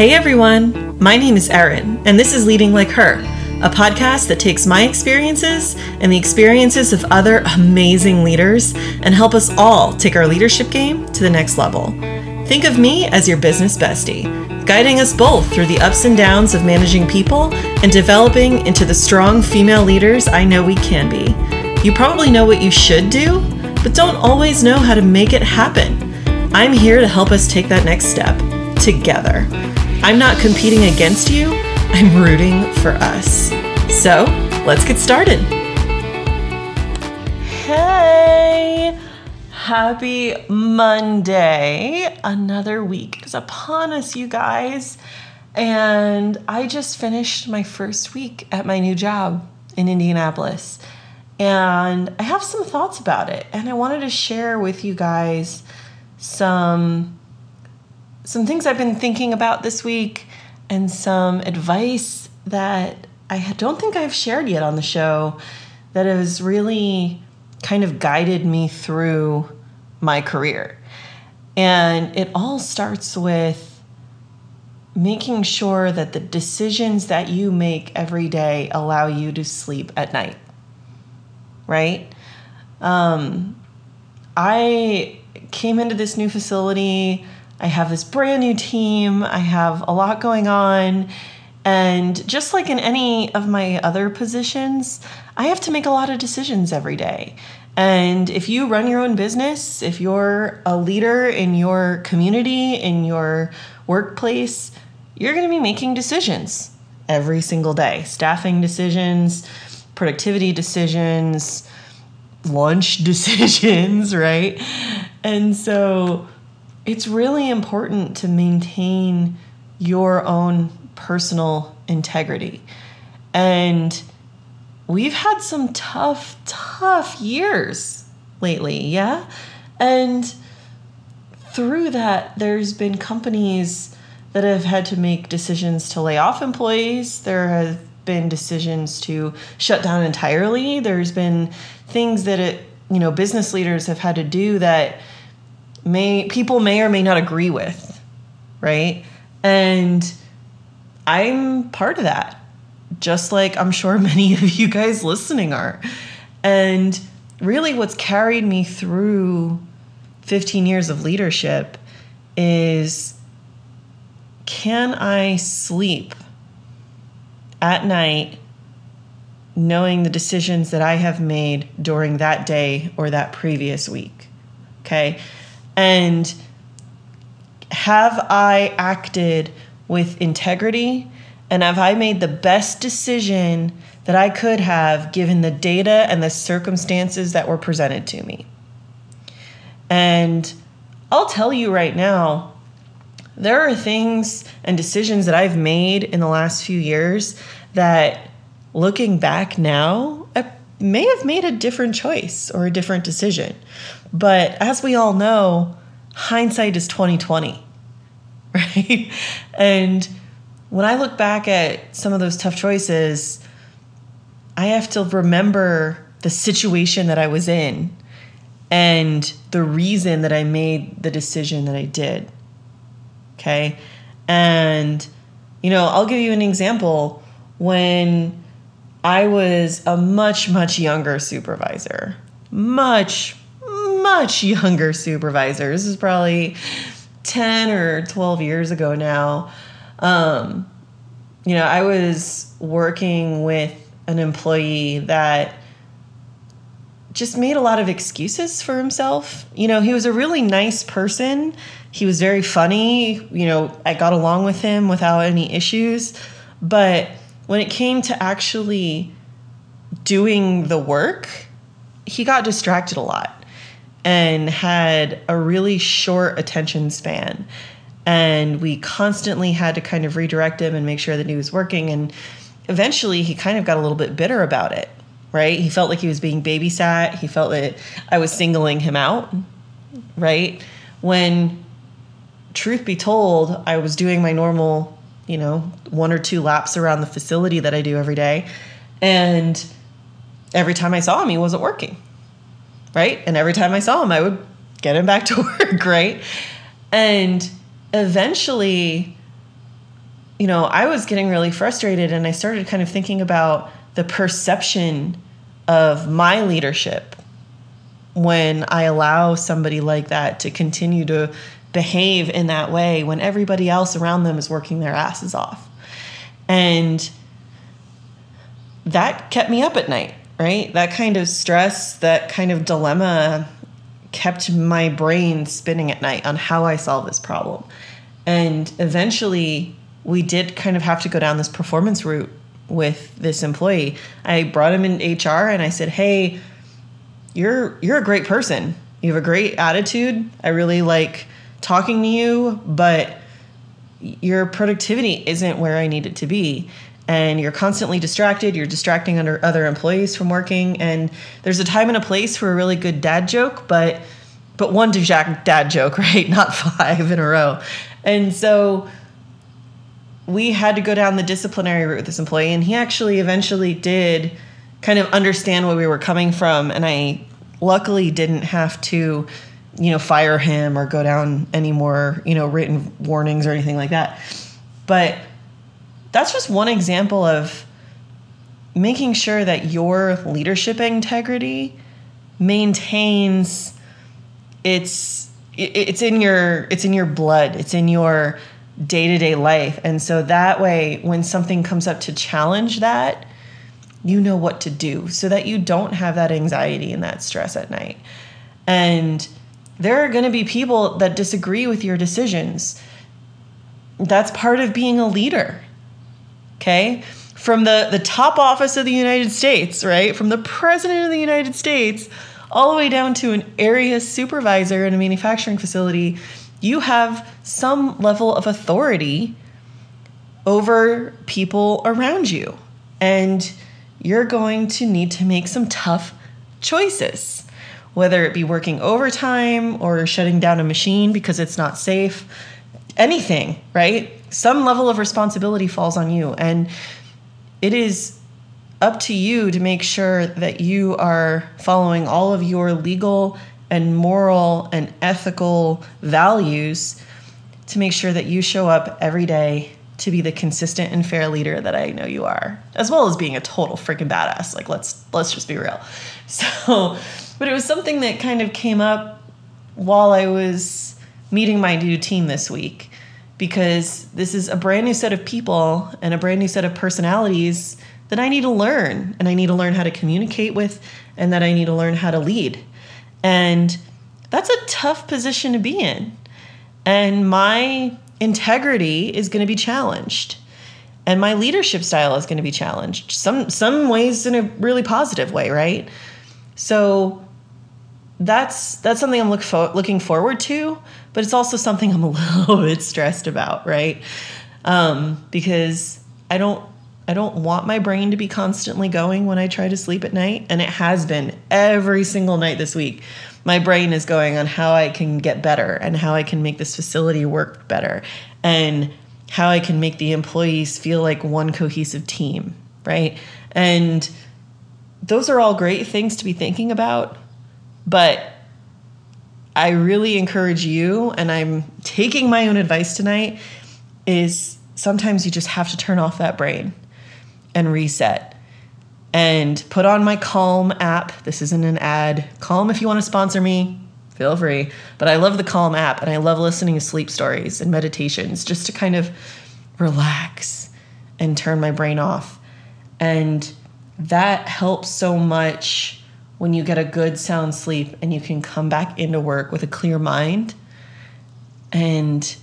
Hey everyone, my name is Erin, and this is Leading Like Her, a podcast that takes my experiences and the experiences of other amazing leaders and help us all take our leadership game to the next level. Think of me as your business bestie, guiding us both through the ups and downs of managing people and developing into the strong female leaders I know we can be. You probably know what you should do, but don't always know how to make it happen. I'm here to help us take that next step together. I'm not competing against you, I'm rooting for us. So let's get started. Hey, happy Monday. Another week is upon us, you guys. And I just finished my first week at my new job in Indianapolis. And I have some thoughts about it. And I wanted to share with you guys some some things I've been thinking about this week and some advice that I don't think I've shared yet on the show that has really kind of guided me through my career. And it all starts with making sure that the decisions that you make every day allow you to sleep at night. Right? Um, I came into this new facility I have this brand new team, I have a lot going on. And just like in any of my other positions, I have to make a lot of decisions every day. And if you run your own business, if you're a leader in your community, in your workplace, you're going to be making decisions every single day staffing decisions, productivity decisions, lunch decisions, right? And so it's really important to maintain your own personal integrity. And we've had some tough, tough years lately, yeah? And through that, there's been companies that have had to make decisions to lay off employees. There have been decisions to shut down entirely. There's been things that it, you know, business leaders have had to do that may people may or may not agree with, right? And I'm part of that. Just like I'm sure many of you guys listening are. And really what's carried me through 15 years of leadership is can I sleep at night knowing the decisions that I have made during that day or that previous week? Okay. And have I acted with integrity? And have I made the best decision that I could have given the data and the circumstances that were presented to me? And I'll tell you right now, there are things and decisions that I've made in the last few years that looking back now, I may have made a different choice or a different decision. But as we all know, hindsight is 2020. Right? And when I look back at some of those tough choices, I have to remember the situation that I was in and the reason that I made the decision that I did. Okay? And you know, I'll give you an example when I was a much much younger supervisor. Much much younger supervisor. This is probably 10 or 12 years ago now. Um, you know, I was working with an employee that just made a lot of excuses for himself. You know, he was a really nice person. He was very funny. You know, I got along with him without any issues. But when it came to actually doing the work, he got distracted a lot and had a really short attention span. And we constantly had to kind of redirect him and make sure that he was working. And eventually he kind of got a little bit bitter about it, right? He felt like he was being babysat. He felt that I was singling him out, right? When truth be told, I was doing my normal, you know, one or two laps around the facility that I do every day. And every time I saw him, he wasn't working right? And every time I saw him, I would get him back to work, right? And eventually, you know, I was getting really frustrated and I started kind of thinking about the perception of my leadership when I allow somebody like that to continue to behave in that way when everybody else around them is working their asses off. And that kept me up at night, right? That kind of stress, that kind of dilemma kept my brain spinning at night on how I solve this problem. And eventually, we did kind of have to go down this performance route with this employee. I brought him in HR and I said, "Hey, you're you're a great person. You have a great attitude. I really like talking to you, but your productivity isn't where I need it to be. And you're constantly distracted. You're distracting under other employees from working. And there's a time and a place for a really good dad joke, but but one dad joke, right? Not five in a row. And so we had to go down the disciplinary route with this employee, and he actually eventually did kind of understand where we were coming from. And I luckily didn't have to you know, fire him or go down any more, you know, written warnings or anything like that. But that's just one example of making sure that your leadership integrity maintains its it's in your it's in your blood it's in your day-to-day life and so that way when something comes up to challenge that you know what to do so that you don't have that anxiety and that stress at night and there are going to be people that disagree with your decisions. That's part of being a leader. Okay? From the, the top office of the United States, right? From the president of the United States all the way down to an area supervisor in a manufacturing facility, you have some level of authority over people around you. And you're going to need to make some tough choices whether it be working overtime or shutting down a machine because it's not safe, anything, right? Some level of responsibility falls on you. And it is up to you to make sure that you are following all of your legal and moral and ethical values to make sure that you show up every day to be the consistent and fair leader that I know you are, as well as being a total freaking badass. Like let's let's just be real. So but it was something that kind of came up while I was meeting my new team this week because this is a brand new set of people and a brand new set of personalities that I need to learn and I need to learn how to communicate with and that I need to learn how to lead. And that's a tough position to be in. And my integrity is going to be challenged. And my leadership style is going to be challenged. Some some ways in a really positive way, right? So that's that's something I'm look fo- looking forward to, but it's also something I'm a little bit stressed about, right? Um, because I don't I don't want my brain to be constantly going when I try to sleep at night, and it has been every single night this week. My brain is going on how I can get better and how I can make this facility work better and how I can make the employees feel like one cohesive team, right? And those are all great things to be thinking about, but I really encourage you, and I'm taking my own advice tonight, is sometimes you just have to turn off that brain and reset and put on my Calm app. This isn't an ad. Calm, if you want to sponsor me, feel free. But I love the Calm app and I love listening to sleep stories and meditations just to kind of relax and turn my brain off. And that helps so much when you get a good sound sleep and you can come back into work with a clear mind. And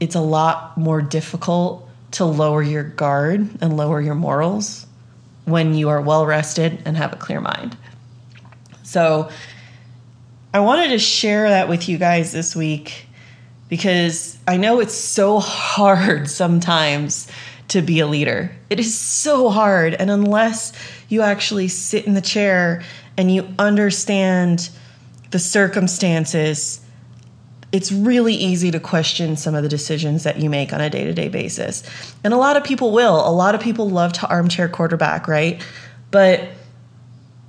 it's a lot more difficult to lower your guard and lower your morals when you are well rested and have a clear mind. So, I wanted to share that with you guys this week because I know it's so hard sometimes to be a leader. It is so hard. And unless you actually sit in the chair and you understand the circumstances, it's really easy to question some of the decisions that you make on a day to day basis. And a lot of people will. A lot of people love to armchair quarterback, right? But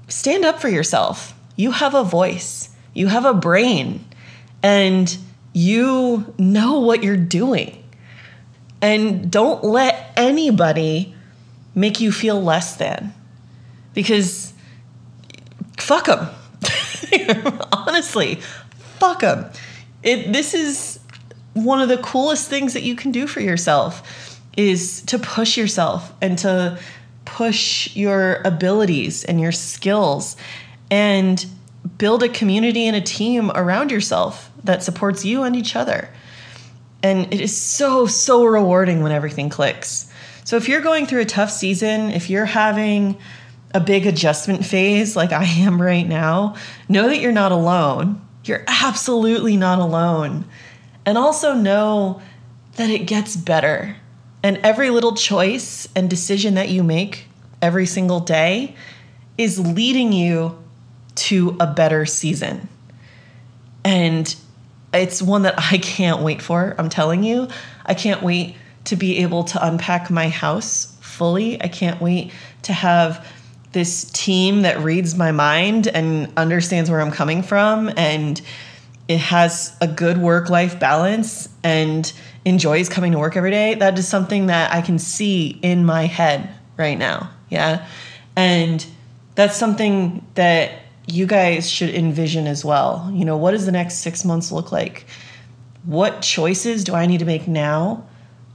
stand up for yourself. You have a voice, you have a brain, and you know what you're doing And don't let anybody make you feel less than because fuck them. Honestly, fuck them. It, this is one of the coolest things that you can do for yourself is to push yourself and to push your abilities and your skills and build a community and a team around yourself that supports you and each other. And it is so, so rewarding when everything clicks. So if you're going through a tough season, if you're having a big adjustment phase like I am right now, know that you're not alone. You're absolutely not alone. And also know that it gets better. And every little choice and decision that you make every single day is leading you to a better season. And it's one that I can't wait for. I'm telling you, I can't wait to be able to unpack my house fully. I can't wait to have this team that reads my mind and understands where I'm coming from and it has a good work life balance and enjoys coming to work every day. That is something that I can see in my head right now. Yeah. And that's something that you guys should envision as well. You know, what does the next six months look like? What choices do I need to make now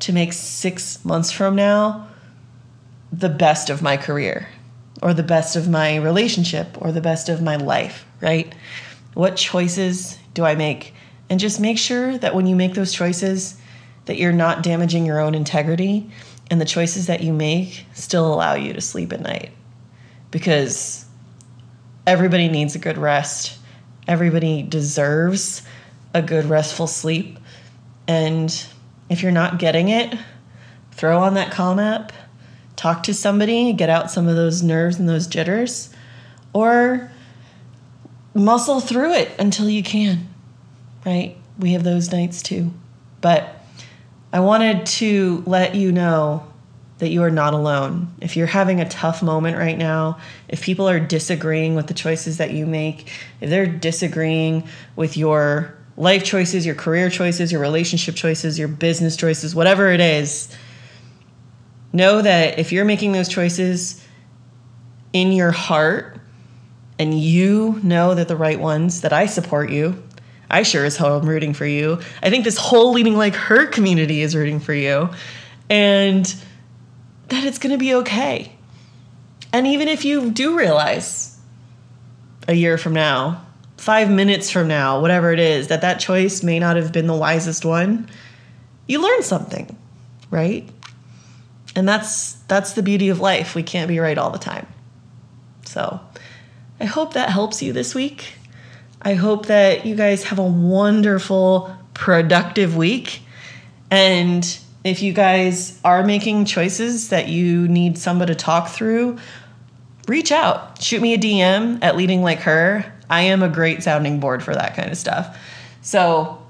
to make six months from now the best of my career or the best of my relationship or the best of my life, right? What choices do I make? And just make sure that when you make those choices, that you're not damaging your own integrity and the choices that you make still allow you to sleep at night. Because everybody needs a good rest. Everybody deserves a good restful sleep. And if you're not getting it, throw on that Calm app, talk to somebody, get out some of those nerves and those jitters, or muscle through it until you can, right? We have those nights too. But I wanted to let you know that you are not alone. If you're having a tough moment right now, if people are disagreeing with the choices that you make, if they're disagreeing with your life choices, your career choices, your relationship choices, your business choices, whatever it is, know that if you're making those choices in your heart and you know that the right ones, that I support you. I sure as hell am rooting for you. I think this whole leading like her community is rooting for you. And that it's going to be okay. And even if you do realize a year from now, five minutes from now, whatever it is, that that choice may not have been the wisest one, you learn something, right? And that's that's the beauty of life. We can't be right all the time. So, I hope that helps you this week. I hope that you guys have a wonderful, productive week. And if you guys are making choices that you need somebody to talk through, reach out. Shoot me a DM at Leading Like Her. I am a great sounding board for that kind of stuff. So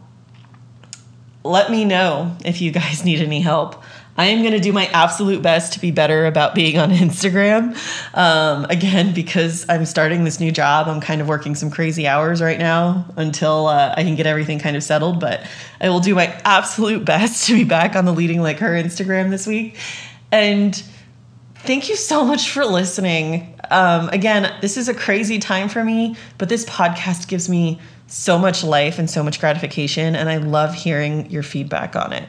let me know if you guys need any help. I am going to do my absolute best to be better about being on Instagram. Um, again, because I'm starting this new job, I'm kind of working some crazy hours right now until uh, I can get everything kind of settled. But I will do my absolute best to be back on the Leading Like Her Instagram this week. And thank you so much for listening. Um, again, this is a crazy time for me, but this podcast gives me so much life and so much gratification. And I love hearing your feedback on it.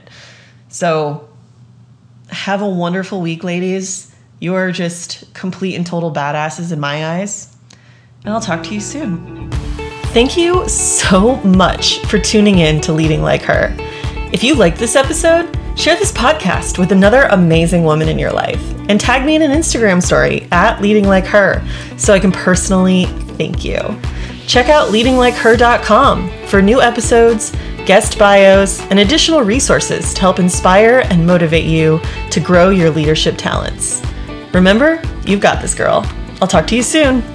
So, have a wonderful week, ladies. You are just complete and total badasses in my eyes. And I'll talk to you soon. Thank you so much for tuning in to Leading Like Her. If you liked this episode, share this podcast with another amazing woman in your life and tag me in an Instagram story at Leading Like Her so I can personally thank you. Check out leadinglikeher.com for new episodes guest bios, and additional resources to help inspire and motivate you to grow your leadership talents. Remember, you've got this, girl. I'll talk to you soon.